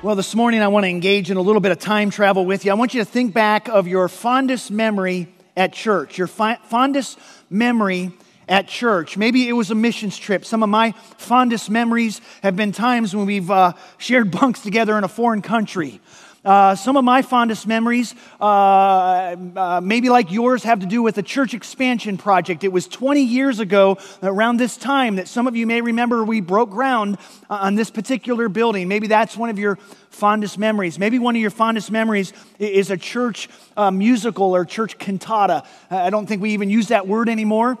Well, this morning I want to engage in a little bit of time travel with you. I want you to think back of your fondest memory at church, your fi- fondest memory at church. Maybe it was a missions trip. Some of my fondest memories have been times when we've uh, shared bunks together in a foreign country. Uh, some of my fondest memories, uh, uh, maybe like yours, have to do with the church expansion project. It was 20 years ago, around this time, that some of you may remember we broke ground on this particular building. Maybe that's one of your fondest memories. Maybe one of your fondest memories is a church uh, musical or church cantata. I don't think we even use that word anymore.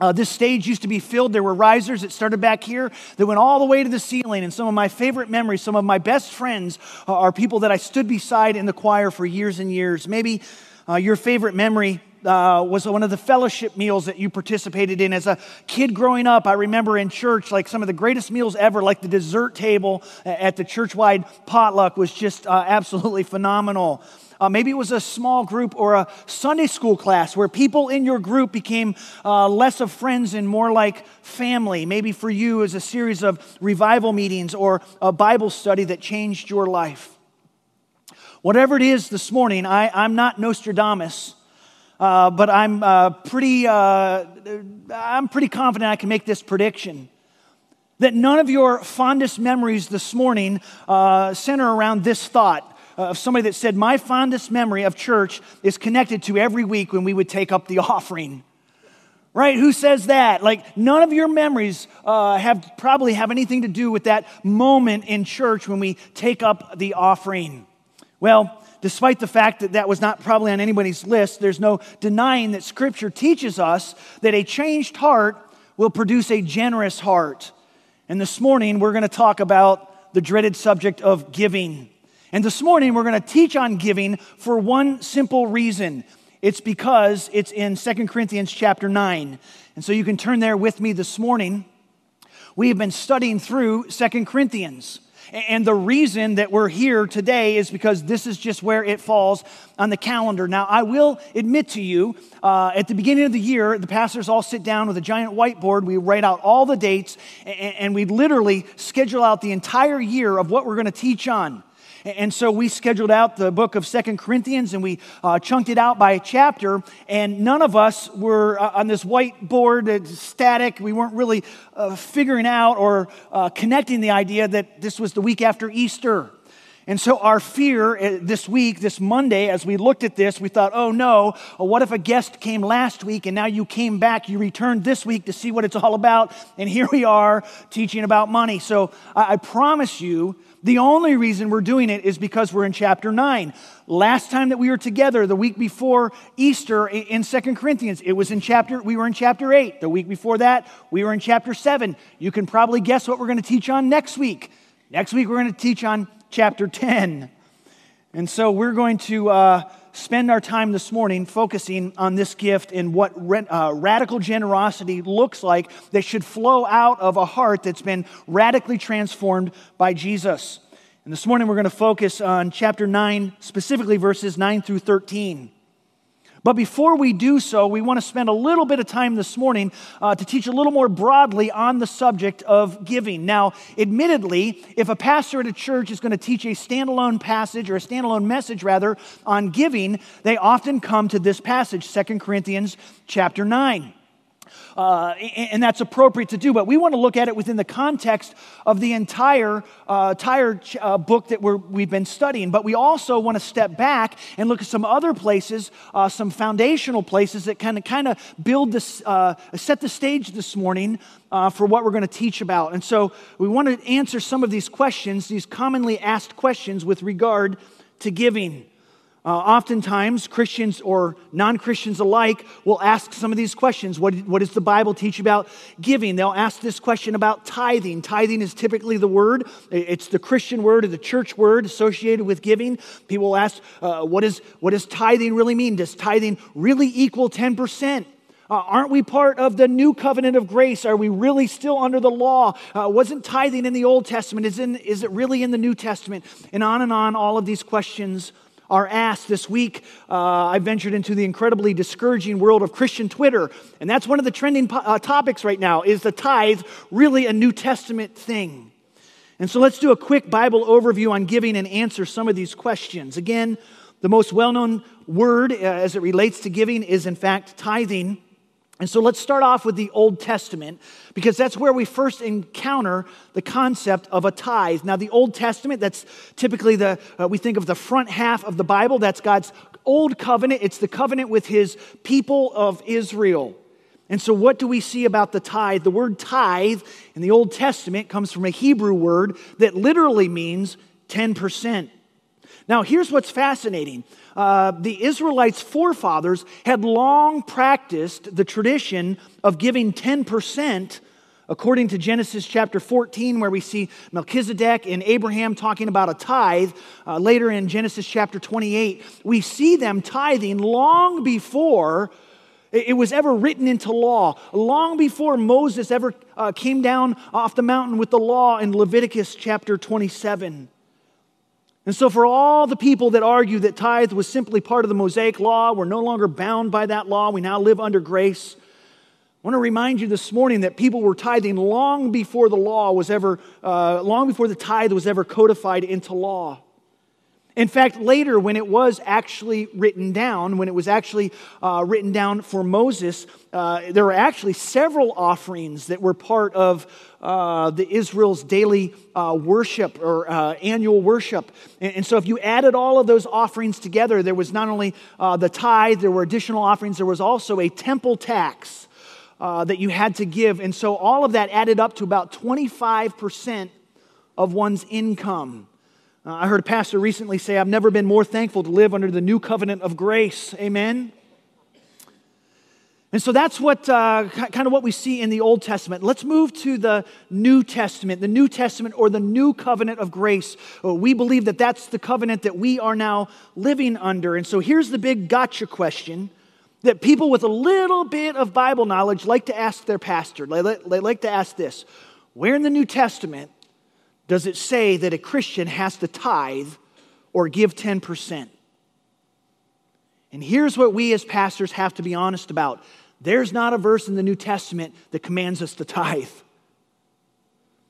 Uh, this stage used to be filled. There were risers that started back here that went all the way to the ceiling. And some of my favorite memories, some of my best friends are people that I stood beside in the choir for years and years. Maybe uh, your favorite memory uh, was one of the fellowship meals that you participated in as a kid growing up. I remember in church, like some of the greatest meals ever, like the dessert table at the church-wide potluck was just uh, absolutely phenomenal. Uh, maybe it was a small group or a Sunday school class where people in your group became uh, less of friends and more like family. Maybe for you, as a series of revival meetings or a Bible study that changed your life. Whatever it is this morning, I, I'm not Nostradamus. Uh, but I'm uh, pretty, uh, I'm pretty confident I can make this prediction that none of your fondest memories this morning uh, center around this thought of somebody that said, My fondest memory of church is connected to every week when we would take up the offering. Right? Who says that? Like, none of your memories uh, have probably have anything to do with that moment in church when we take up the offering. Well, despite the fact that that was not probably on anybody's list, there's no denying that Scripture teaches us that a changed heart will produce a generous heart. And this morning, we're going to talk about the dreaded subject of giving. And this morning we're going to teach on giving for one simple reason. It's because it's in Second Corinthians chapter 9. And so you can turn there with me this morning. We have been studying through Second Corinthians. And the reason that we're here today is because this is just where it falls on the calendar. Now, I will admit to you, uh, at the beginning of the year, the pastors all sit down with a giant whiteboard. We write out all the dates, and, and we literally schedule out the entire year of what we're going to teach on. And so we scheduled out the book of Second Corinthians and we uh, chunked it out by chapter. And none of us were uh, on this whiteboard, uh, static. We weren't really uh, figuring out or uh, connecting the idea that this was the week after Easter. And so, our fear uh, this week, this Monday, as we looked at this, we thought, oh no, what if a guest came last week and now you came back, you returned this week to see what it's all about, and here we are teaching about money. So, I promise you, the only reason we're doing it is because we're in chapter 9. Last time that we were together, the week before Easter in Second Corinthians, it was in chapter, we were in chapter 8. The week before that, we were in chapter 7. You can probably guess what we're going to teach on next week. Next week, we're going to teach on chapter 10. And so we're going to uh, spend our time this morning focusing on this gift and what uh, radical generosity looks like that should flow out of a heart that's been radically transformed by Jesus. And this morning we're going to focus on chapter 9, specifically verses 9 through 13. But before we do so, we want to spend a little bit of time this morning uh, to teach a little more broadly on the subject of giving. Now, admittedly, if a pastor at a church is going to teach a standalone passage or a standalone message rather on giving, they often come to this passage, 2 Corinthians chapter 9. Uh, and that's appropriate to do. But we want to look at it within the context of the entire, uh, entire uh, book that we have been studying. But we also want to step back and look at some other places, uh, some foundational places that kind of kind of build this, uh, set the stage this morning uh, for what we're going to teach about. And so we want to answer some of these questions, these commonly asked questions with regard to giving. Uh, oftentimes, Christians or non Christians alike will ask some of these questions. What, what does the Bible teach about giving? They'll ask this question about tithing. Tithing is typically the word, it's the Christian word or the church word associated with giving. People will ask, uh, what, is, what does tithing really mean? Does tithing really equal 10%? Uh, aren't we part of the new covenant of grace? Are we really still under the law? Uh, wasn't tithing in the Old Testament? Is, in, is it really in the New Testament? And on and on, all of these questions are asked this week. Uh, I ventured into the incredibly discouraging world of Christian Twitter, and that's one of the trending po- uh, topics right now. Is the tithe really a New Testament thing? And so let's do a quick Bible overview on giving and answer some of these questions. Again, the most well known word uh, as it relates to giving is, in fact, tithing. And so let's start off with the Old Testament because that's where we first encounter the concept of a tithe. Now, the Old Testament, that's typically the, uh, we think of the front half of the Bible. That's God's old covenant. It's the covenant with his people of Israel. And so, what do we see about the tithe? The word tithe in the Old Testament comes from a Hebrew word that literally means 10%. Now, here's what's fascinating uh, the Israelites' forefathers had long practiced the tradition of giving 10%. According to Genesis chapter 14, where we see Melchizedek and Abraham talking about a tithe, uh, later in Genesis chapter 28, we see them tithing long before it was ever written into law, long before Moses ever uh, came down off the mountain with the law in Leviticus chapter 27. And so, for all the people that argue that tithe was simply part of the Mosaic law, we're no longer bound by that law, we now live under grace. I want to remind you this morning that people were tithing long before the law was ever, uh, long before the tithe was ever codified into law. In fact, later, when it was actually written down, when it was actually uh, written down for Moses, uh, there were actually several offerings that were part of uh, the Israel's daily uh, worship or uh, annual worship. And, and, so, if you added all of those offerings together, there was not only uh, the tithe, there were additional offerings, there was also a temple tax that you had to give. And so, all of that added up to about 25% of one's income. Uh, I heard a pastor recently say, I've never been more thankful to live under the new covenant of grace. Amen? And so that's what uh, kind of what we see in the Old Testament. Let's move to the New Testament, the New Testament or the new covenant of grace. Uh, we believe that that's the covenant that we are now living under. And so here's the big gotcha question that people with a little bit of Bible knowledge like to ask their pastor. They like to ask this Where in the New Testament does it say that a Christian has to tithe or give 10%? And here's what we as pastors have to be honest about there's not a verse in the New Testament that commands us to tithe.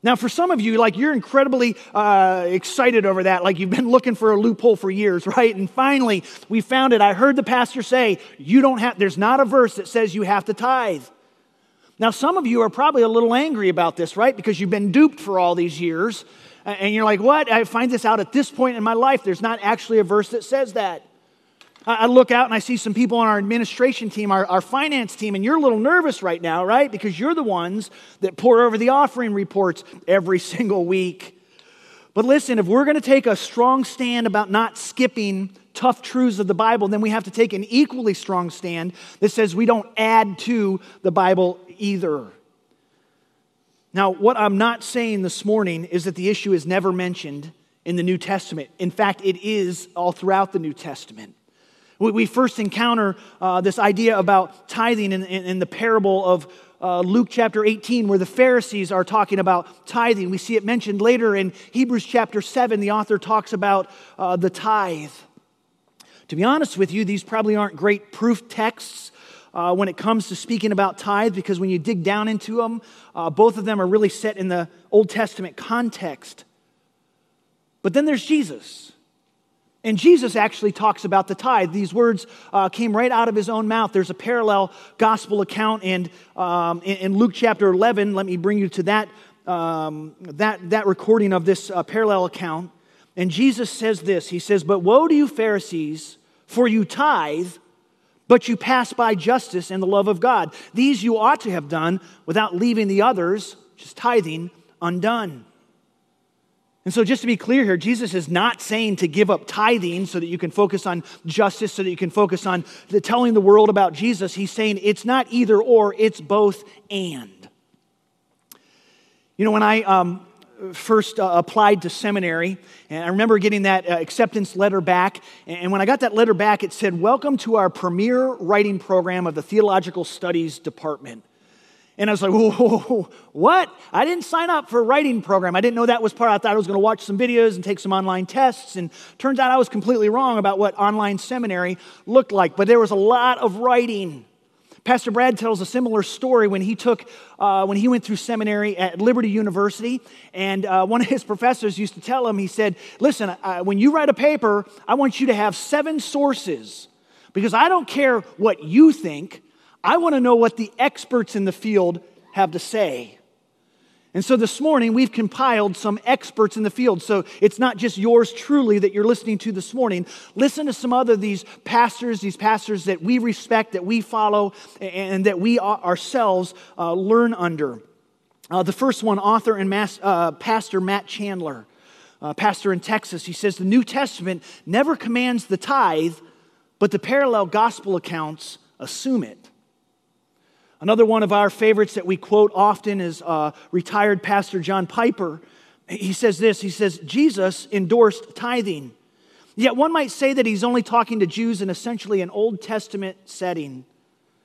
Now, for some of you, like you're incredibly uh, excited over that, like you've been looking for a loophole for years, right? And finally, we found it. I heard the pastor say, "You don't have." There's not a verse that says you have to tithe. Now, some of you are probably a little angry about this, right? Because you've been duped for all these years. And you're like, what? I find this out at this point in my life. There's not actually a verse that says that. I look out and I see some people on our administration team, our, our finance team, and you're a little nervous right now, right? Because you're the ones that pore over the offering reports every single week. But listen, if we're going to take a strong stand about not skipping tough truths of the Bible, then we have to take an equally strong stand that says we don't add to the Bible either. Now, what I'm not saying this morning is that the issue is never mentioned in the New Testament. In fact, it is all throughout the New Testament. We first encounter uh, this idea about tithing in, in, in the parable of uh, Luke chapter 18, where the Pharisees are talking about tithing. We see it mentioned later in Hebrews chapter 7. The author talks about uh, the tithe. To be honest with you, these probably aren't great proof texts uh, when it comes to speaking about tithe because when you dig down into them, uh, both of them are really set in the Old Testament context. But then there's Jesus. And Jesus actually talks about the tithe. These words uh, came right out of his own mouth. There's a parallel gospel account and um, in, in, Luke chapter 11. Let me bring you to that, um, that, that recording of this uh, parallel account. And Jesus says this He says, But woe to you, Pharisees, for you tithe but you pass by justice and the love of God. These you ought to have done without leaving the others, just tithing, undone. And so, just to be clear here, Jesus is not saying to give up tithing so that you can focus on justice, so that you can focus on the telling the world about Jesus. He's saying it's not either or, it's both and. You know, when I um, first uh, applied to seminary. And I remember getting that uh, acceptance letter back. And when I got that letter back, it said, Welcome to our premier writing program of the Theological Studies Department. And I was like, whoa, what? I didn't sign up for a writing program. I didn't know that was part. I thought I was going to watch some videos and take some online tests. And turns out I was completely wrong about what online seminary looked like. But there was a lot of writing. Pastor Brad tells a similar story when he took, uh, when he went through seminary at Liberty University, and uh, one of his professors used to tell him, he said, "Listen, uh, when you write a paper, I want you to have seven sources, because I don't care what you think. I want to know what the experts in the field have to say." And so this morning, we've compiled some experts in the field. So it's not just yours truly that you're listening to this morning. Listen to some other these pastors, these pastors that we respect, that we follow, and that we ourselves uh, learn under. Uh, the first one, author and uh, pastor Matt Chandler, uh, pastor in Texas, he says the New Testament never commands the tithe, but the parallel gospel accounts assume it. Another one of our favorites that we quote often is uh, retired Pastor John Piper. He says this He says, Jesus endorsed tithing. Yet one might say that he's only talking to Jews in essentially an Old Testament setting.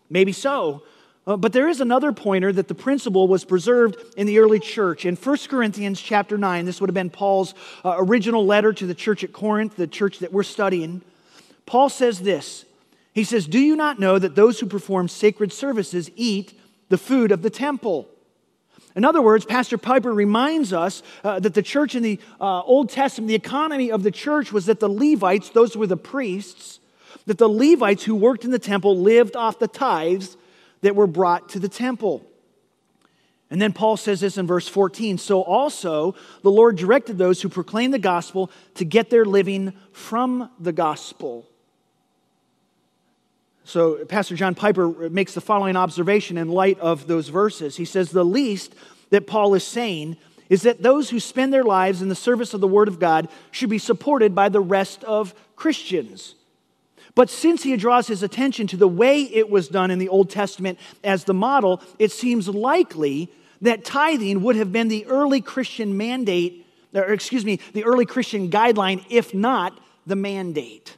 Maybe so. Uh, but there is another pointer that the principle was preserved in the early church. In 1 Corinthians chapter 9, this would have been Paul's uh, original letter to the church at Corinth, the church that we're studying. Paul says this he says, Do you not know that those who perform sacred services eat the food of the temple? In other words, Pastor Piper reminds us uh, that the church in the uh, Old Testament, the economy of the church was that the Levites, those were the priests, that the Levites who worked in the temple lived off the tithes that were brought to the temple. And then Paul says this in verse 14 So also the Lord directed those who proclaim the gospel to get their living from the gospel. So, Pastor John Piper makes the following observation in light of those verses. He says, The least that Paul is saying is that those who spend their lives in the service of the Word of God should be supported by the rest of Christians. But since he draws his attention to the way it was done in the Old Testament as the model, it seems likely that tithing would have been the early Christian mandate, or excuse me, the early Christian guideline, if not the mandate.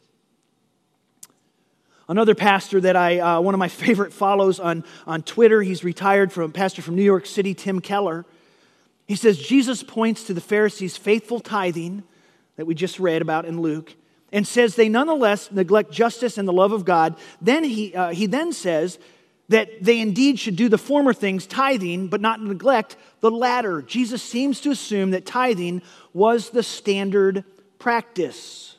Another pastor that I, uh, one of my favorite follows on, on Twitter, he's retired from pastor from New York City, Tim Keller. He says Jesus points to the Pharisees' faithful tithing that we just read about in Luke and says they nonetheless neglect justice and the love of God. Then he, uh, he then says that they indeed should do the former things, tithing, but not neglect the latter. Jesus seems to assume that tithing was the standard practice.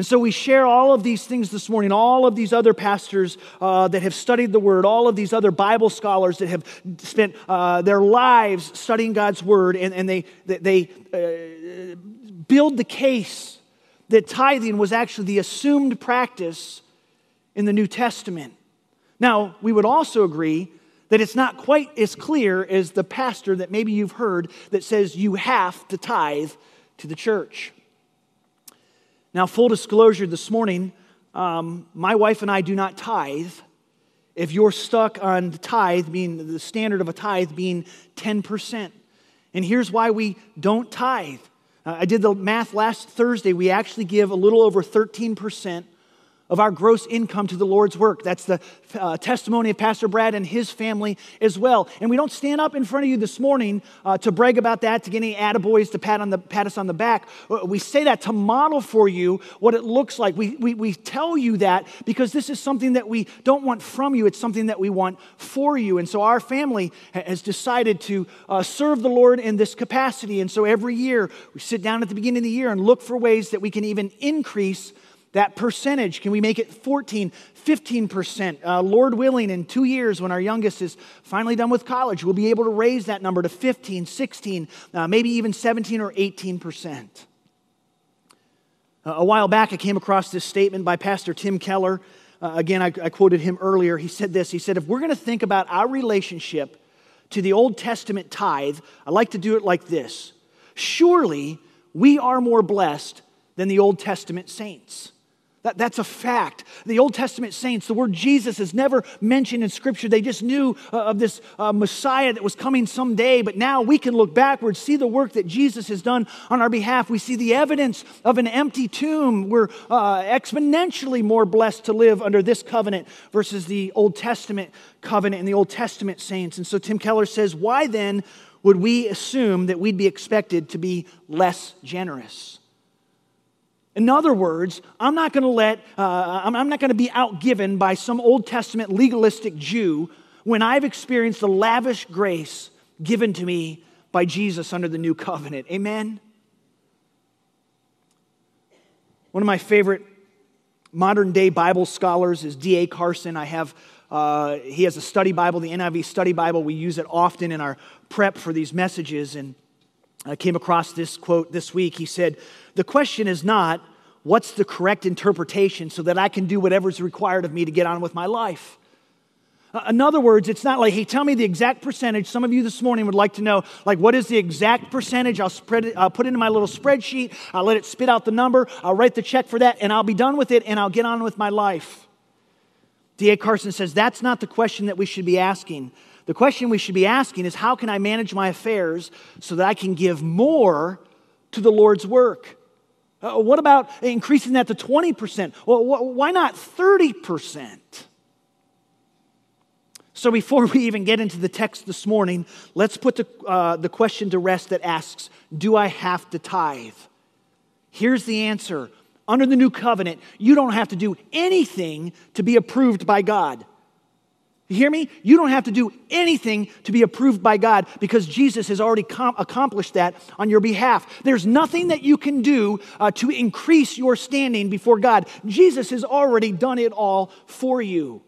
And so we share all of these things this morning, all of these other pastors uh, that have studied the Word, all of these other Bible scholars that have spent uh, their lives studying God's Word, and, and they, they uh, build the case that tithing was actually the assumed practice in the New Testament. Now, we would also agree that it's not quite as clear as the pastor that maybe you've heard that says you have to tithe to the church. Now, full disclosure this morning, um, my wife and I do not tithe. If you're stuck on the tithe, being the standard of a tithe being 10%. And here's why we don't tithe. Uh, I did the math last Thursday. We actually give a little over 13% of our gross income to the Lord's work. That's the uh, testimony of Pastor Brad and his family as well. And we don't stand up in front of you this morning uh, to brag about that, to get any attaboys to pat, on the, pat us on the back. Uh, we say that to model for you what it looks like. We, we, we tell you that because this is something that we don't want from you, it's something that we want for you. And so our family has decided to uh, serve the Lord in this capacity. And so every year we sit down at the beginning of the year and look for ways that we can even increase that percentage, can we make it 14, 15%? Uh, Lord willing, in two years, when our youngest is finally done with college, we'll be able to raise that number to 15, 16, uh, maybe even 17 or 18%. Uh, a while back, I came across this statement by Pastor Tim Keller. Uh, again, I, I quoted him earlier. He said this He said, If we're going to think about our relationship to the Old Testament tithe, I like to do it like this Surely we are more blessed than the Old Testament saints. That, that's a fact. The Old Testament saints, the word Jesus is never mentioned in Scripture. They just knew uh, of this uh, Messiah that was coming someday, but now we can look backwards, see the work that Jesus has done on our behalf. We see the evidence of an empty tomb. We're uh, exponentially more blessed to live under this covenant versus the Old Testament covenant and the Old Testament saints. And so Tim Keller says, why then would we assume that we'd be expected to be less generous? In other words, I'm not going to let, uh, I'm not going to be outgiven by some Old Testament legalistic Jew when I've experienced the lavish grace given to me by Jesus under the new covenant. Amen? One of my favorite modern day Bible scholars is D.A. Carson. I have, uh, he has a study Bible, the NIV study Bible. We use it often in our prep for these messages. And I came across this quote this week. He said, The question is not, what's the correct interpretation so that I can do whatever's required of me to get on with my life? In other words, it's not like, hey, tell me the exact percentage. Some of you this morning would like to know, like, what is the exact percentage? I'll spread it, I'll put it in my little spreadsheet. I'll let it spit out the number. I'll write the check for that, and I'll be done with it, and I'll get on with my life. D.A. Carson says that's not the question that we should be asking. The question we should be asking is, how can I manage my affairs so that I can give more to the Lord's work? Uh, what about increasing that to 20%? Well, wh- why not 30%? So, before we even get into the text this morning, let's put the, uh, the question to rest that asks Do I have to tithe? Here's the answer Under the new covenant, you don't have to do anything to be approved by God. You hear me? You don't have to do anything to be approved by God because Jesus has already com- accomplished that on your behalf. There's nothing that you can do uh, to increase your standing before God. Jesus has already done it all for you.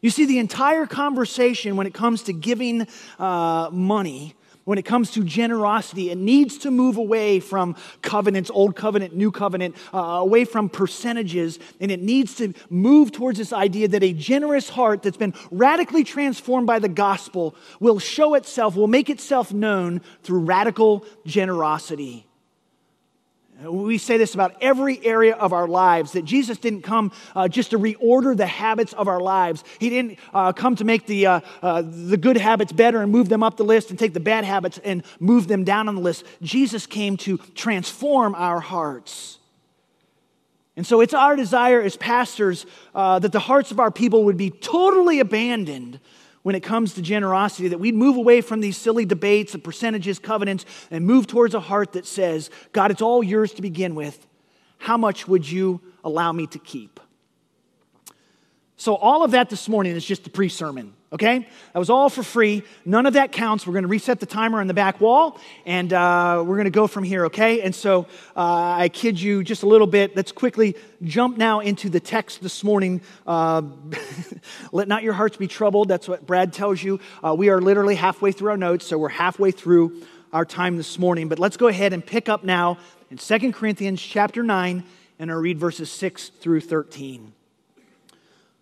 You see, the entire conversation when it comes to giving uh, money, when it comes to generosity, it needs to move away from covenants, old covenant, new covenant, uh, away from percentages, and it needs to move towards this idea that a generous heart that's been radically transformed by the gospel will show itself, will make itself known through radical generosity. We say this about every area of our lives that Jesus didn't come uh, just to reorder the habits of our lives. He didn't uh, come to make the, uh, uh, the good habits better and move them up the list and take the bad habits and move them down on the list. Jesus came to transform our hearts. And so it's our desire as pastors uh, that the hearts of our people would be totally abandoned when it comes to generosity, that we'd move away from these silly debates of percentages, covenants, and move towards a heart that says, God, it's all yours to begin with. How much would you allow me to keep? So, all of that this morning is just a pre sermon, okay? That was all for free. None of that counts. We're going to reset the timer on the back wall, and uh, we're going to go from here, okay? And so, uh, I kid you just a little bit. Let's quickly jump now into the text this morning. Uh, let not your hearts be troubled. That's what Brad tells you. Uh, we are literally halfway through our notes, so we're halfway through our time this morning. But let's go ahead and pick up now in 2 Corinthians chapter 9, and I'll read verses 6 through 13.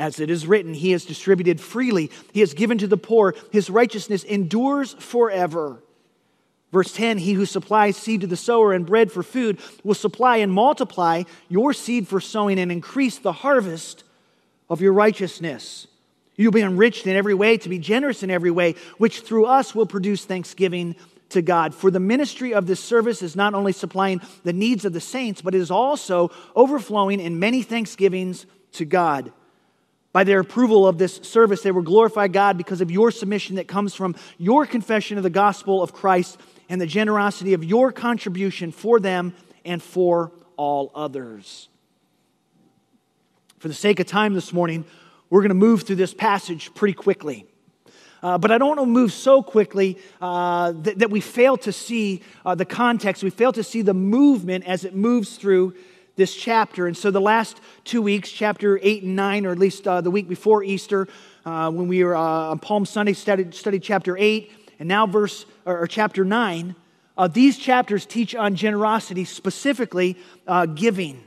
As it is written, He has distributed freely, He has given to the poor, His righteousness endures forever. Verse 10 He who supplies seed to the sower and bread for food will supply and multiply your seed for sowing and increase the harvest of your righteousness. You'll be enriched in every way to be generous in every way, which through us will produce thanksgiving to God. For the ministry of this service is not only supplying the needs of the saints, but is also overflowing in many thanksgivings to God. By their approval of this service, they will glorify God because of your submission that comes from your confession of the gospel of Christ and the generosity of your contribution for them and for all others. For the sake of time this morning, we're going to move through this passage pretty quickly. Uh, but I don't want to move so quickly uh, that, that, we fail to see uh, the context. We fail to see the movement as it moves through this chapter. And so the last two weeks, chapter 8 and 9, or at least uh, the week before Easter, uh, when we were uh, on Palm Sunday, studied, studied chapter 8, and now verse or, or chapter 9. Uh, these chapters teach on generosity, specifically uh, giving.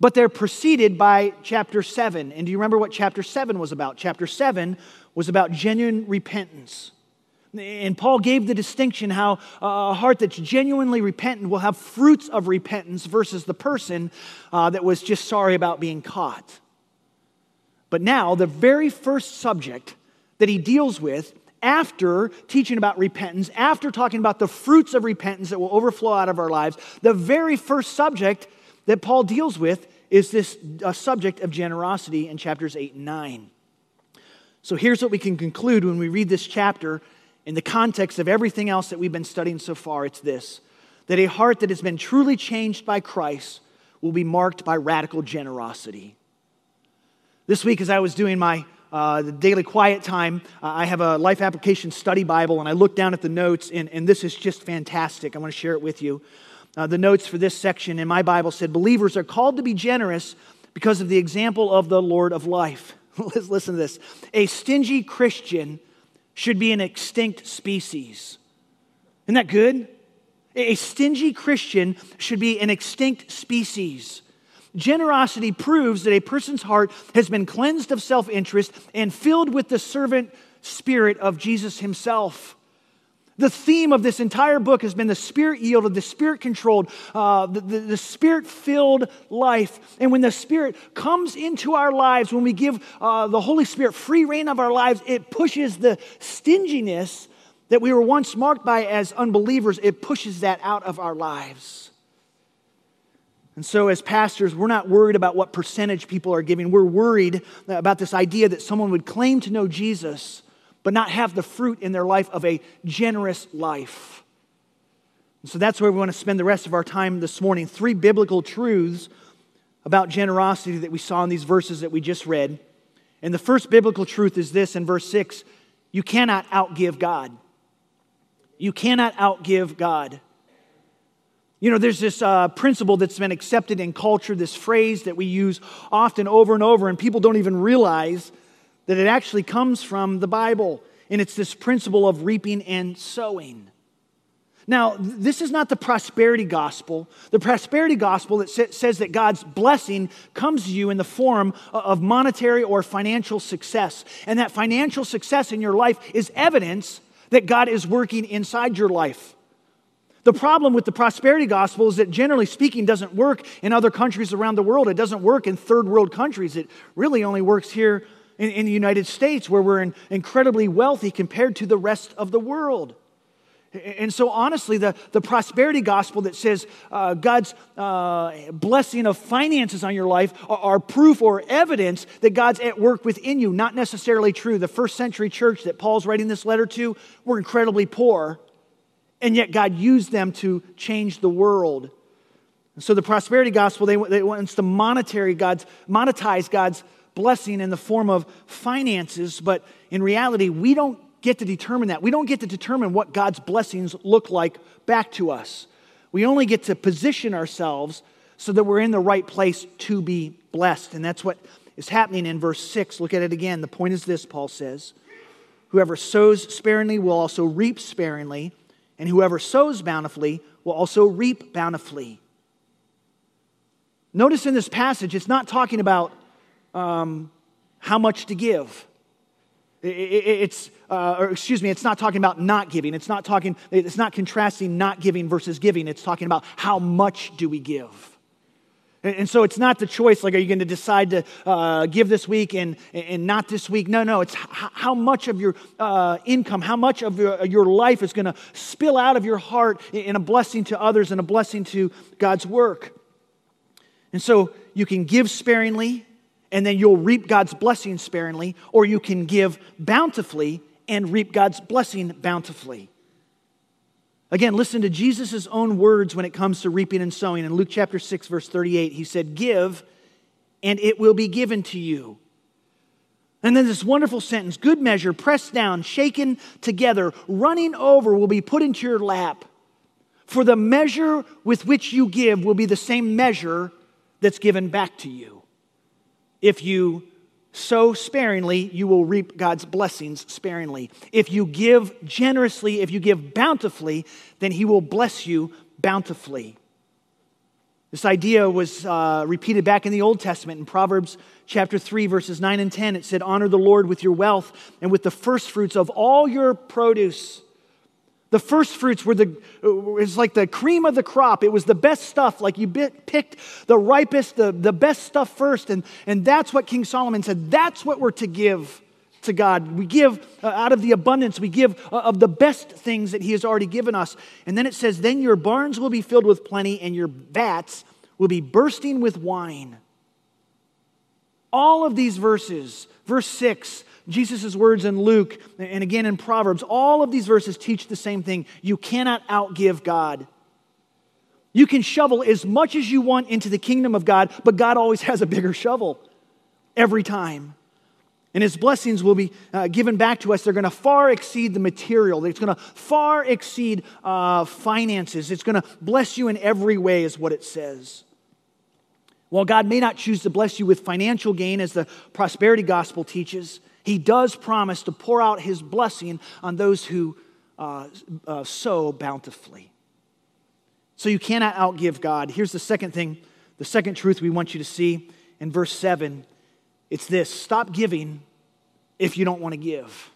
But they're preceded by chapter 7. And do you remember what chapter 7 was about? Chapter 7 was about genuine repentance. And Paul gave the distinction how a heart that's genuinely repentant will have fruits of repentance versus the person uh, that was just sorry about being caught. But now, the very first subject that he deals with after teaching about repentance, after talking about the fruits of repentance that will overflow out of our lives, the very first subject that Paul deals with is this subject of generosity in chapters 8 and 9. So here's what we can conclude when we read this chapter in the context of everything else that we've been studying so far. It's this that a heart that has been truly changed by Christ will be marked by radical generosity. This week, as I was doing my uh, the daily quiet time, uh, I have a life application study Bible, and I look down at the notes, and, and this is just fantastic. I want to share it with you. Uh, the notes for this section in my Bible said Believers are called to be generous because of the example of the Lord of life. Let's listen to this. A stingy Christian should be an extinct species. Isn't that good? A stingy Christian should be an extinct species. Generosity proves that a person's heart has been cleansed of self interest and filled with the servant spirit of Jesus himself. The theme of this entire book has been the spirit yielded, the spirit controlled, uh, the, the, the spirit filled life. And when the spirit comes into our lives, when we give uh, the Holy Spirit free rein of our lives, it pushes the stinginess that we were once marked by as unbelievers, it pushes that out of our lives. And so, as pastors, we're not worried about what percentage people are giving. We're worried about this idea that someone would claim to know Jesus but not have the fruit in their life of a generous life. And so that's where we want to spend the rest of our time this morning. Three biblical truths about generosity that we saw in these verses that we just read. And the first biblical truth is this in verse 6 you cannot outgive God. You cannot outgive God. You know, there's this uh, principle that's been accepted in culture, this phrase that we use often over and over, and people don't even realize that it actually comes from the Bible, and it's this principle of reaping and sowing. Now, this is not the prosperity gospel. The prosperity gospel that says that God's blessing comes to you in the form of monetary or financial success. And that financial success in your life is evidence that God is working inside your life. The problem with the prosperity gospel is that generally speaking doesn't work in other countries around the world. It doesn't work in third world countries. It really only works here in, in the United States where we're in, incredibly wealthy compared to the rest of the world. And so, honestly, the, the prosperity gospel that says uh, God's uh, blessing of finances on your life are, are, proof or evidence that God's at work within you. Not necessarily true. The first century church that Paul's writing this letter to were incredibly poor, and yet God used them to change the world. And so, the prosperity gospel, they, they wants to monetary God's, monetize God's blessing in the form of finances, but in reality, we don't get to determine that. We don't get to determine what God's blessings look like back to us. We only get to position ourselves so that we're in the right place to be blessed. And that's what is happening in verse 6. Look at it again. The point is this Paul says Whoever sows sparingly will also reap sparingly, and whoever sows bountifully will also reap bountifully. Notice in this passage, it's not talking about um, how much to give. It's, uh, or excuse me, it's not talking about not giving. It's not talking, it's not contrasting not giving versus giving. It's talking about how much do we give. And so it's not the choice, like, are you going to decide to uh, give this week and, and not this week? No, no. It's how much of your uh, income, how much of your, your life is going to spill out of your heart in a blessing to others and a blessing to God's work. And so you can give sparingly, and then you'll reap God's blessing sparingly, or you can give bountifully and reap God's blessing bountifully. Again, listen to Jesus' own words when it comes to reaping and sowing. In Luke chapter 6, verse 38, he said, Give, and it will be given to you. And then this wonderful sentence good measure, pressed down, shaken together, running over, will be put into your lap. For the measure with which you give will be the same measure that's given back to you. If you sow sparingly, you will reap God's blessings sparingly. If you give generously, if you give bountifully, then He will bless you bountifully. This idea was uh, repeated back in the Old Testament in Proverbs chapter 3, verses 9 and 10. It said, Honor the Lord with your wealth and with the first fruits of all your produce. The first fruits were the, it's like the cream of the crop. It was the best stuff. Like you bit, picked the ripest, the, the best stuff first. And, and that's what King Solomon said. That's what we're to give to God. We give uh, out of the abundance, we give uh, of the best things that He has already given us. And then it says, Then your barns will be filled with plenty, and your vats will be bursting with wine. All of these verses, verse 6, Jesus' words in Luke, and again in Proverbs, all of these verses teach the same thing. You cannot outgive God. You can shovel as much as you want into the kingdom of God, but God always has a bigger shovel every time. And his blessings will be uh, given back to us. They're going to far exceed the material. It's going to far exceed uh, finances. It's going to bless you in every way, is what it says. While God may not choose to bless you with financial gain, as the prosperity gospel teaches, he does promise to pour out his blessing on those who uh, uh, sow bountifully. So you cannot outgive God. Here's the second thing, the second truth we want you to see in verse 7 it's this stop giving if you don't want to give.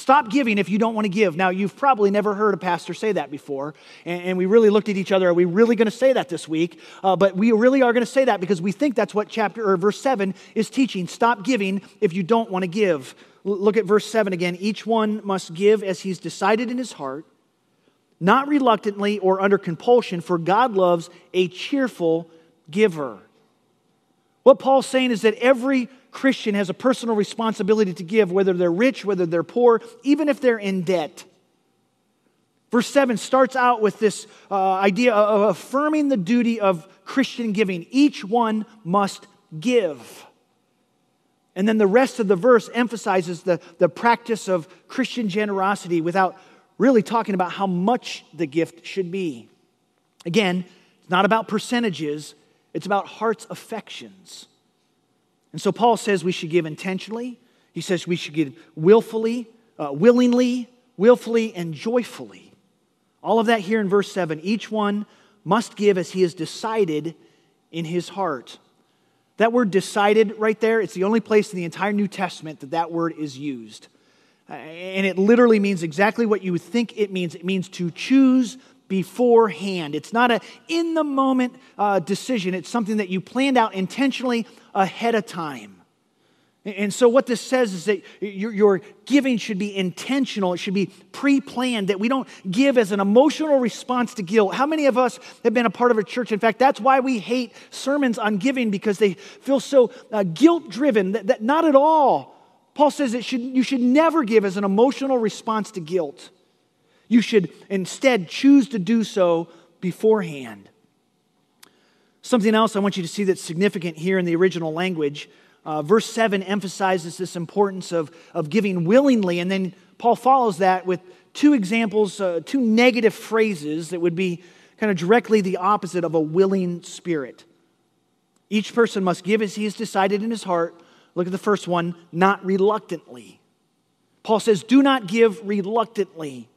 Stop giving if you don't want to give. Now, you've probably never heard a pastor say that before, and, and we really looked at each other. Are we really going to say that this week? Uh, but we really are going to say that because we think that's what chapter or verse 7 is teaching. Stop giving if you don't want to give. L- look at verse 7 again. Each one must give as he's decided in his heart, not reluctantly or under compulsion, for God loves a cheerful giver. What Paul's saying is that every Christian has a personal responsibility to give, whether they're rich, whether they're poor, even if they're in debt. Verse 7 starts out with this uh, idea of affirming the duty of Christian giving. Each one must give. And then the rest of the verse emphasizes the, the practice of Christian generosity without really talking about how much the gift should be. Again, it's not about percentages, it's about heart's affections. And so Paul says we should give intentionally. He says we should give willfully, uh, willingly, willfully, and joyfully. All of that here in verse 7. Each one must give as he has decided in his heart. That word decided right there, it's the only place in the entire New Testament that that word is used. Uh, and it literally means exactly what you would think it means. It means to choose beforehand. It's not a in the moment uh, decision, it's something that you planned out intentionally ahead of time. And so, what this says is that your, giving should be intentional. It should be pre planned, that we don't give as an emotional response to guilt. How many of us have been a part of a church? In fact, that's why we hate sermons on giving because they feel so uh, guilt driven. That, that not at all. Paul says it should, you should never give as an emotional response to guilt. You should instead choose to do so beforehand. Something else I want you to see that's significant here in the original language. Uh, verse 7 emphasizes this importance of, of giving willingly, and then Paul follows that with two examples, uh, two negative phrases that would be kind of directly the opposite of a willing spirit. Each person must give as he has decided in his heart. Look at the first one, not reluctantly. Paul says, Do not give reluctantly.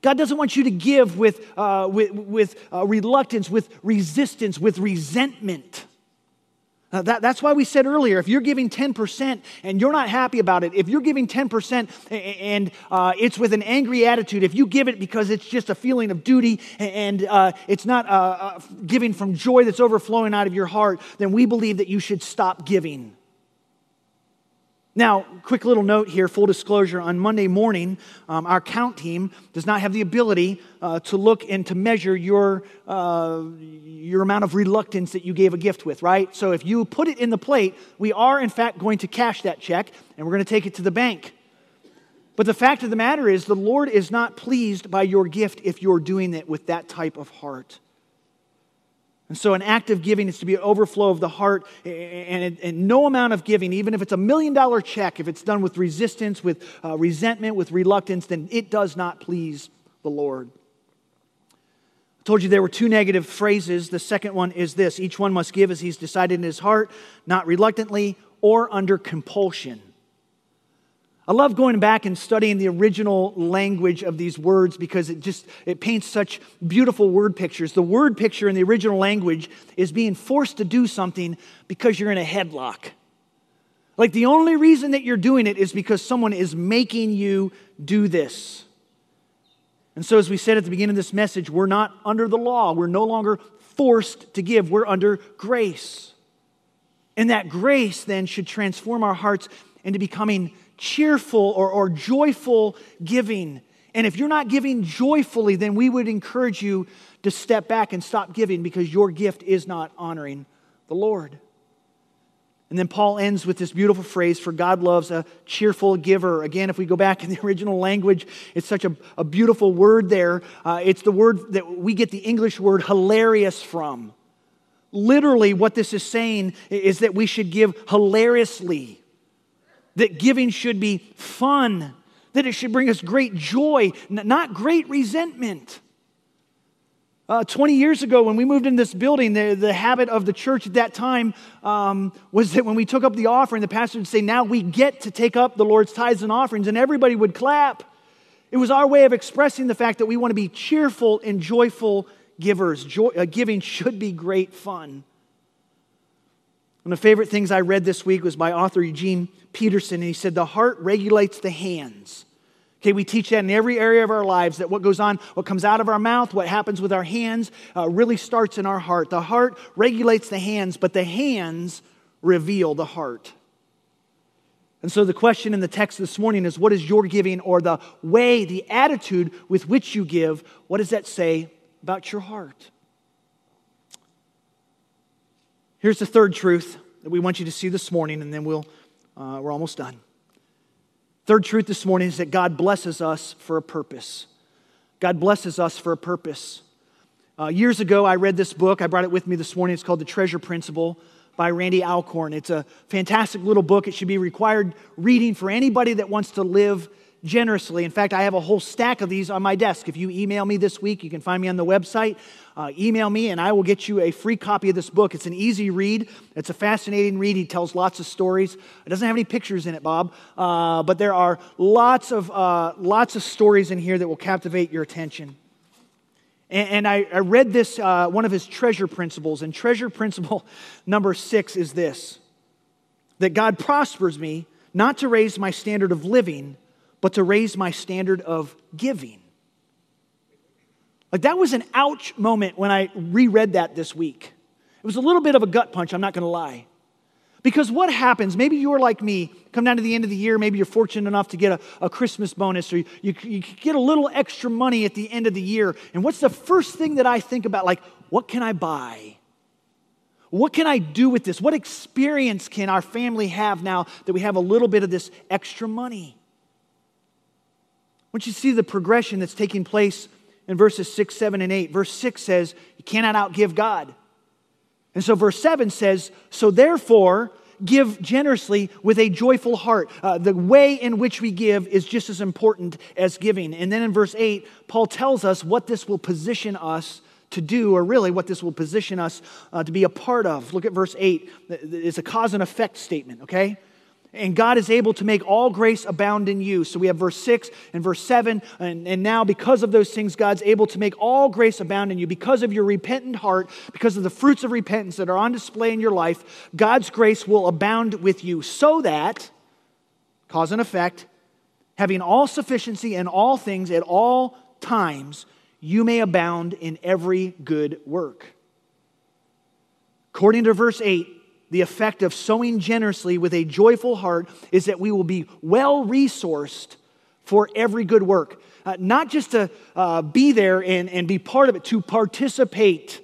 God doesn't want you to give with, uh, with, with uh, reluctance, with resistance, with resentment. Uh, that, that's why we said earlier if you're giving 10% and you're not happy about it, if you're giving 10% and uh, it's with an angry attitude, if you give it because it's just a feeling of duty and uh, it's not uh, uh, giving from joy that's overflowing out of your heart, then we believe that you should stop giving. Now, quick little note here, full disclosure. On Monday morning, um, our count team does not have the ability uh, to look and to measure your, uh, your amount of reluctance that you gave a gift with, right? So if you put it in the plate, we are in fact going to cash that check and we're going to take it to the bank. But the fact of the matter is, the Lord is not pleased by your gift if you're doing it with that type of heart. And so, an act of giving is to be an overflow of the heart, and, and no amount of giving, even if it's a million dollar check, if it's done with resistance, with uh, resentment, with reluctance, then it does not please the Lord. I told you there were two negative phrases. The second one is this each one must give as he's decided in his heart, not reluctantly or under compulsion. I love going back and studying the original language of these words because it just it paints such beautiful word pictures. The word picture in the original language is being forced to do something because you're in a headlock. Like the only reason that you're doing it is because someone is making you do this. And so, as we said at the beginning of this message, we're not under the law. We're no longer forced to give. We're under grace. And that grace then should transform our hearts into becoming cheerful or, or joyful giving. And if you're not giving joyfully, then we would encourage you to step back and stop giving because your gift is not honoring the Lord. And then Paul ends with this beautiful phrase for God loves a cheerful giver. Again, if we go back in the original language, it's such a, a beautiful word there. Uh, it's the word that we get the English word hilarious from. Literally, what this is saying is that we should give hilariously that giving should be fun, that it should bring us great joy, not great resentment. Uh, 20 years ago, when we moved in this building, the, the habit of the church at that time um, was that when we took up the offering, the pastor would say, Now we get to take up the Lord's tithes and offerings, and everybody would clap. It was our way of expressing the fact that we want to be cheerful and joyful givers. Joy, uh, giving should be great fun. One of the favorite things I read this week was by author Eugene Peterson, and he said, The heart regulates the hands. Okay, we teach that in every area of our lives that what goes on, what comes out of our mouth, what happens with our hands, uh, really starts in our heart. The heart regulates the hands, but the hands reveal the heart. And so the question in the text this morning is what is your giving or the way, the attitude with which you give, what does that say about your heart? Here's the third truth that we want you to see this morning, and then we'll, uh, we're almost done. Third truth this morning is that God blesses us for a purpose. God blesses us for a purpose. Uh, years ago, I read this book. I brought it with me this morning. It's called The Treasure Principle by Randy Alcorn. It's a fantastic little book. It should be required reading for anybody that wants to live generously. In fact, I have a whole stack of these on my desk. If you email me this week, you can find me on the website. Uh, email me and I will get you a free copy of this book. It's an easy read, it's a fascinating read. He tells lots of stories. It doesn't have any pictures in it, Bob, uh, but there are lots of, uh, lots of stories in here that will captivate your attention. And, and I, I, read this, uh, one of his treasure principles, and treasure principle number six is this that God prospers me not to raise my standard of living but to raise my standard of giving. Like that was an ouch moment when I reread that this week. It was a little bit of a gut punch, I'm not going to lie. Because what happens, maybe you're like me, come down to the end of the year, maybe you're fortunate enough to get a, a Christmas bonus or you, you, you get a little extra money at the end of the year. And what's the first thing that I think about? Like, what can I buy? What can I do with this? What experience can our family have now that we have a little bit of this extra money? Want you to see the progression that's taking place in verses 6, 7, and 8. Verse 6 says, You cannot outgive God. And so verse 7 says, So therefore, give generously with a joyful heart. Uh, the way in which we give is just as important as giving. And then in verse 8, Paul tells us what this will position us to do, or really what this will position us uh, to be a part of. Look at verse 8. It's a cause and effect statement, okay? And God is able to make all grace abound in you. So we have verse 6 and verse 7. And, and now, because of those things, God's able to make all grace abound in you. Because of your repentant heart, because of the fruits of repentance that are on display in your life, God's grace will abound with you. So that, cause and effect, having all sufficiency in all things at all times, you may abound in every good work. According to verse 8, the effect of sowing generously with a joyful heart is that we will be well resourced for every good work. Uh, not just to uh, be there and, and be part of it, to participate,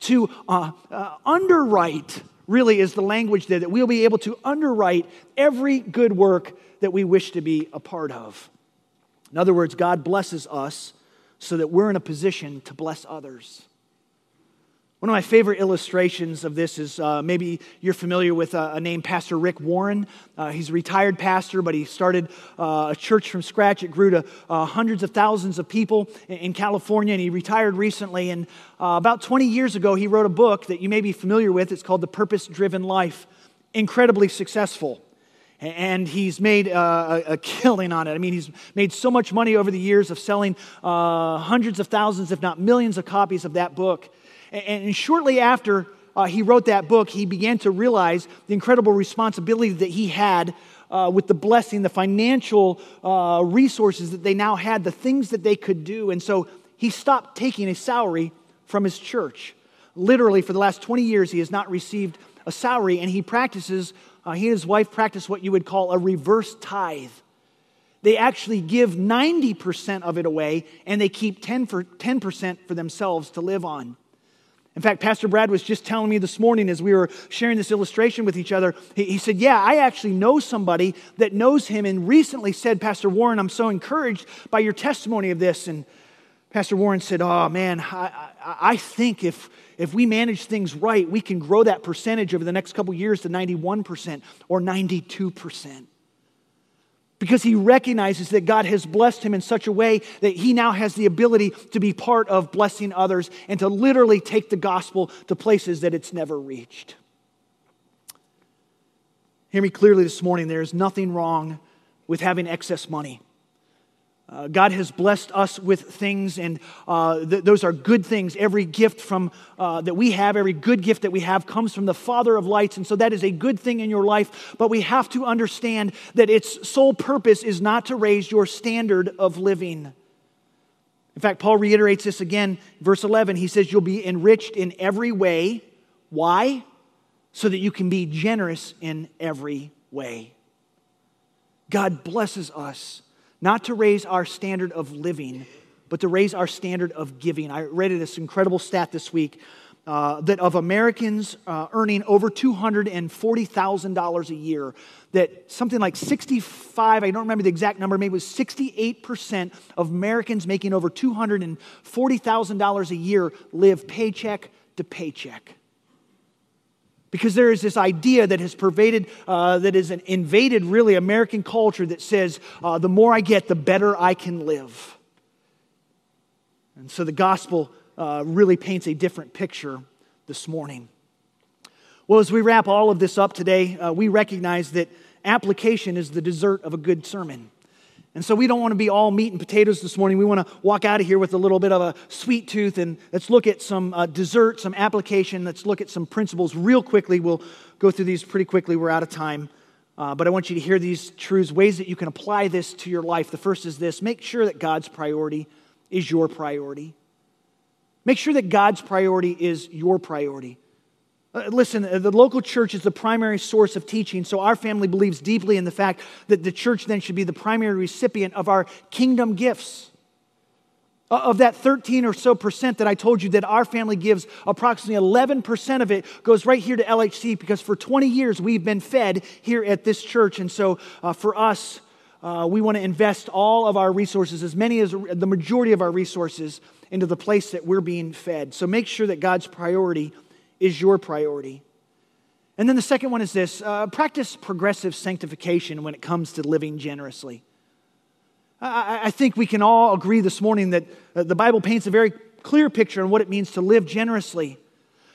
to uh, uh underwrite, really is the language there, that we'll be able to underwrite every good work that we wish to be a part of. In other words, God blesses us so that we're in a position to bless others. One of my favorite illustrations of this is uh, maybe you're familiar with a, a name, Pastor Rick Warren. Uh, he's a retired pastor, but he started uh, a church from scratch. It grew to uh, hundreds of thousands of people in, in, California, and he retired recently. And uh, about 20 years ago, he wrote a book that you may be familiar with. It's called The Purpose Driven Life. Incredibly successful. and he's made a, a, killing on it. I mean, he's made so much money over the years of selling uh, hundreds of thousands, if not millions, of copies of that book. And, and shortly after uh, he wrote that book, he began to realize the incredible responsibility that he had uh, with the blessing, the financial uh, resources that they now had, the things that they could do. And so he stopped taking a salary from his church. Literally, for the last 20 years, he has not received a salary, and he practices, uh, he and his wife practice what you would call a reverse tithe. They actually give 90% of it away, and they keep 10 for, 10% for themselves to live on. In fact, Pastor Brad was just telling me this morning as we were sharing this illustration with each other, he, he, said, Yeah, I actually know somebody that knows him and recently said, Pastor Warren, I'm so encouraged by your testimony of this. And Pastor Warren said, Oh, man, I, I, I think if, if we manage things right, we can grow that percentage over the next couple years to 91% or 92% because he recognizes that God has blessed him in such a way that he now has the ability to be part of blessing others and to literally take the gospel to places that it's never reached. Hear me clearly this morning there is nothing wrong with having excess money. Uh, God has blessed us with things, and uh, th- those are good things. Every gift from uh, that we have, every good gift that we have, comes from the Father of lights, and so that is a good thing in your life. But we have to understand that its sole purpose is not to raise your standard of living. In fact, Paul reiterates this again, verse 11. He says, "You'll be enriched in every way." Why? So that you can be generous in every way. God blesses us not to raise our standard of living, but to raise our standard of giving. I read this incredible stat this week uh, that of Americans uh, earning over $240,000 a year, that something like 65, I don't remember the exact number, maybe it was 68% of Americans making over $240,000 a year live paycheck to paycheck. Because there is this idea that has pervaded, uh, that an invaded really American culture that says, uh, the more I get, the better I can live. And so the gospel uh, really paints a different picture this morning. Well, as we wrap all of this up today, uh, we recognize that application is the dessert of a good sermon. And so we don't want to be all meat and potatoes this morning. We want to walk out of here with a little bit of a sweet tooth and let's look at some uh, dessert, some application. Let's look at some principles real quickly. We'll go through these pretty quickly. We're out of time. Uh, but I want you to hear these truths, ways that you can apply this to your life. The first is this make sure that God's priority is your priority. Make sure that God's priority is your priority. Uh, listen, uh, the local church is the primary source of teaching, so our family believes deeply in the fact that the church then should be the primary recipient of our kingdom gifts. Uh, of that 13 or so percent that I told you that our family gives, approximately 11% of it goes right here to LHC because for 20 years we've been fed here at this church. And so uh, for us, uh, we want to invest all of our resources, as many as the majority of our resources, into the place that we're being fed. So make sure that God's priority is your priority. And then the second one is this uh, practice progressive sanctification when it comes to living generously. I, I think we can all agree this morning that uh, the Bible paints a very clear picture on what it means to live generously.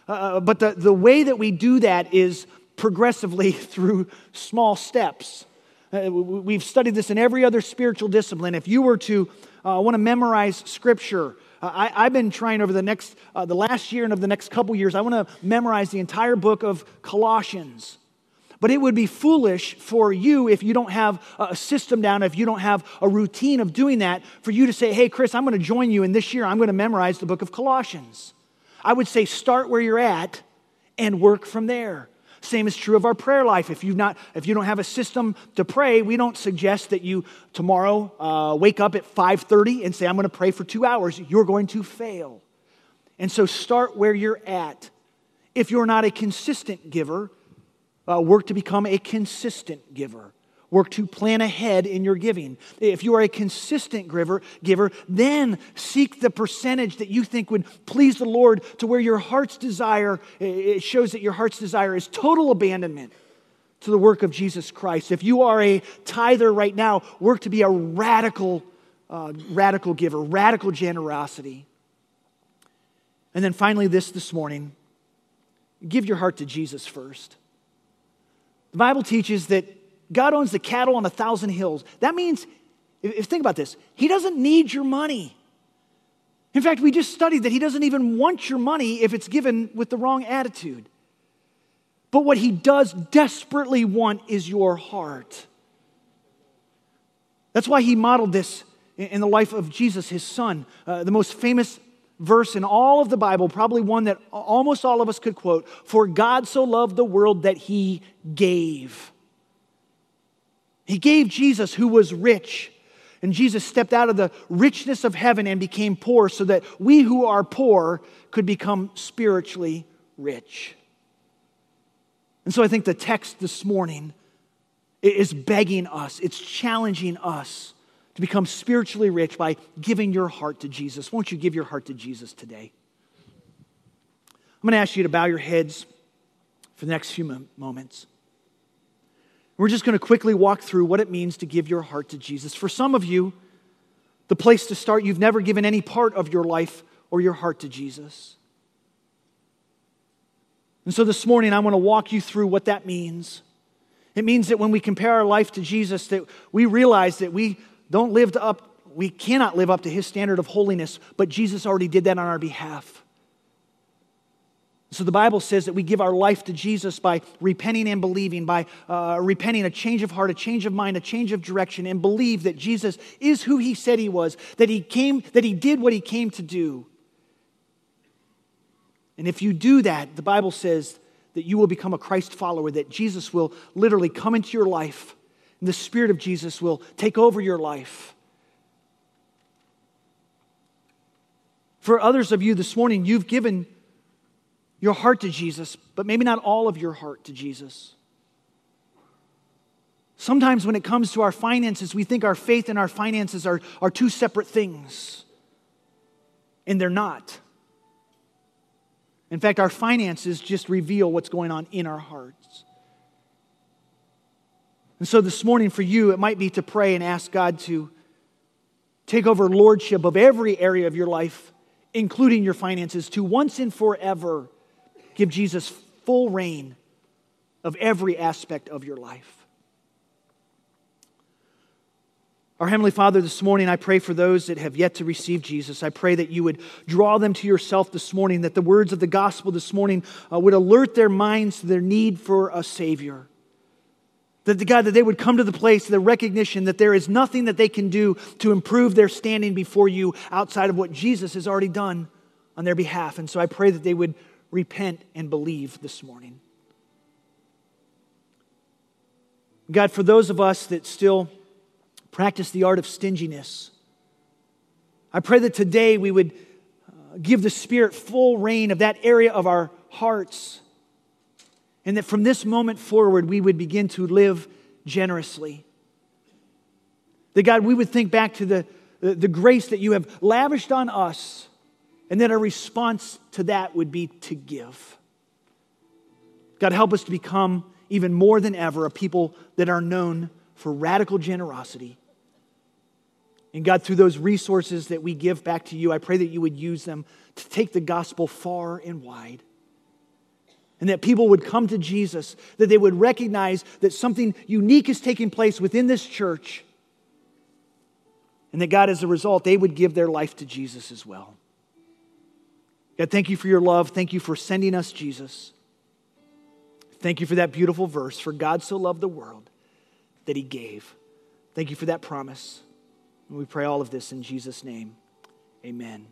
Uh, uh but the, the way that we do that is progressively through small steps. Uh, we've studied this in every other spiritual discipline. If you were to want to memorize scripture, I, have been trying over the next, uh, the last year and of the next couple years, I want to memorize the entire book of Colossians. But it would be foolish for you if you don't have a system down, if you don't have a routine of doing that, for you to say, hey, Chris, I'm going to join you, and this year I'm going to memorize the book of Colossians. I would say start where you're at and work from there. Same is true of our prayer life. If, you've not, if you don't have a system to pray, we don't suggest that you tomorrow uh, wake up at 5.30 and say, I'm going to pray for two hours. You're going to fail. And so start where you're at. If you're not a consistent giver, uh, work to become a consistent giver. Work to plan ahead in your giving. If you are a consistent giver, giver, then seek the percentage that you think would please the Lord to where your heart's desire, it shows that your heart's desire is total abandonment to the work of Jesus Christ. If you are a tither right now, work to be a radical, uh, radical giver, radical generosity. And then finally, this this morning give your heart to Jesus first. The Bible teaches that God owns the cattle on a thousand hills. That means, if, think about this, He doesn't need your money. In fact, we just studied that He doesn't even want your money if it's given with the wrong attitude. But what He does desperately want is your heart. That's why He modeled this in the life of Jesus, His Son. Uh, the most famous verse in all of the Bible, probably one that almost all of us could quote For God so loved the world that He gave. He gave Jesus, who was rich. And Jesus stepped out of the richness of heaven and became poor so that we who are poor could become spiritually rich. And so I think the text this morning is begging us, it's challenging us to become spiritually rich by giving your heart to Jesus. Won't you give your heart to Jesus today? I'm going to ask you to bow your heads for the next few moments. We're just going to quickly walk through what it means to give your heart to Jesus. For some of you, the place to start, you've never given any part of your life or your heart to Jesus. And so this morning, I want to walk you through what that means. It means that when we compare our life to Jesus, that we realize that we don't live up, we cannot live up to his standard of holiness, but Jesus already did that on our behalf. So the Bible says that we give our life to Jesus by repenting and believing, by uh, repenting, a change of heart, a change of mind, a change of direction, and believe that Jesus is who he said he was, that he came, that he did what he came to do. And if you do that, the Bible says that you will become a Christ follower, that Jesus will literally come into your life, and the Spirit of Jesus will take over your life. For others of you this morning, you've given your heart to Jesus, but maybe not all of your heart to Jesus. Sometimes when it comes to our finances, we think our faith and our finances are, are two separate things, and they're not. In fact, our finances just reveal what's going on in our hearts. And so this morning for you, it might be to pray and ask God to take over lordship of every area of your life, including your finances, to once and forever Give Jesus full rein of every aspect of your life. Our Heavenly Father, this morning I pray for those that have yet to receive Jesus. I pray that you would draw them to yourself this morning, that the words of the gospel this morning uh, would alert their minds to their need for a Savior. That the God, that they would come to the place, the recognition that there is nothing that they can do to improve their standing before you outside of what Jesus has already done on their behalf. And so I pray that they would repent and believe this morning. God, for those of us that still practice the art of stinginess, I pray that today we would uh, give the Spirit full rein of that area of our hearts, and that from this moment forward we would begin to live generously. That God, we would think back to the, the, the grace that you have lavished on us and then our response to that would be to give. God, help us to become even more than ever a people that are known for radical generosity. And God, through those resources that we give back to you, I pray that you would use them to take the gospel far and wide. And that people would come to Jesus, that they would recognize that something unique is taking place within this church. And that God, as a result, they would give their life to Jesus as well. God, thank you for your love. Thank you for sending us Jesus. Thank you for that beautiful verse. For God so loved the world that he gave. Thank you for that promise. And we pray all of this in Jesus' name. Amen.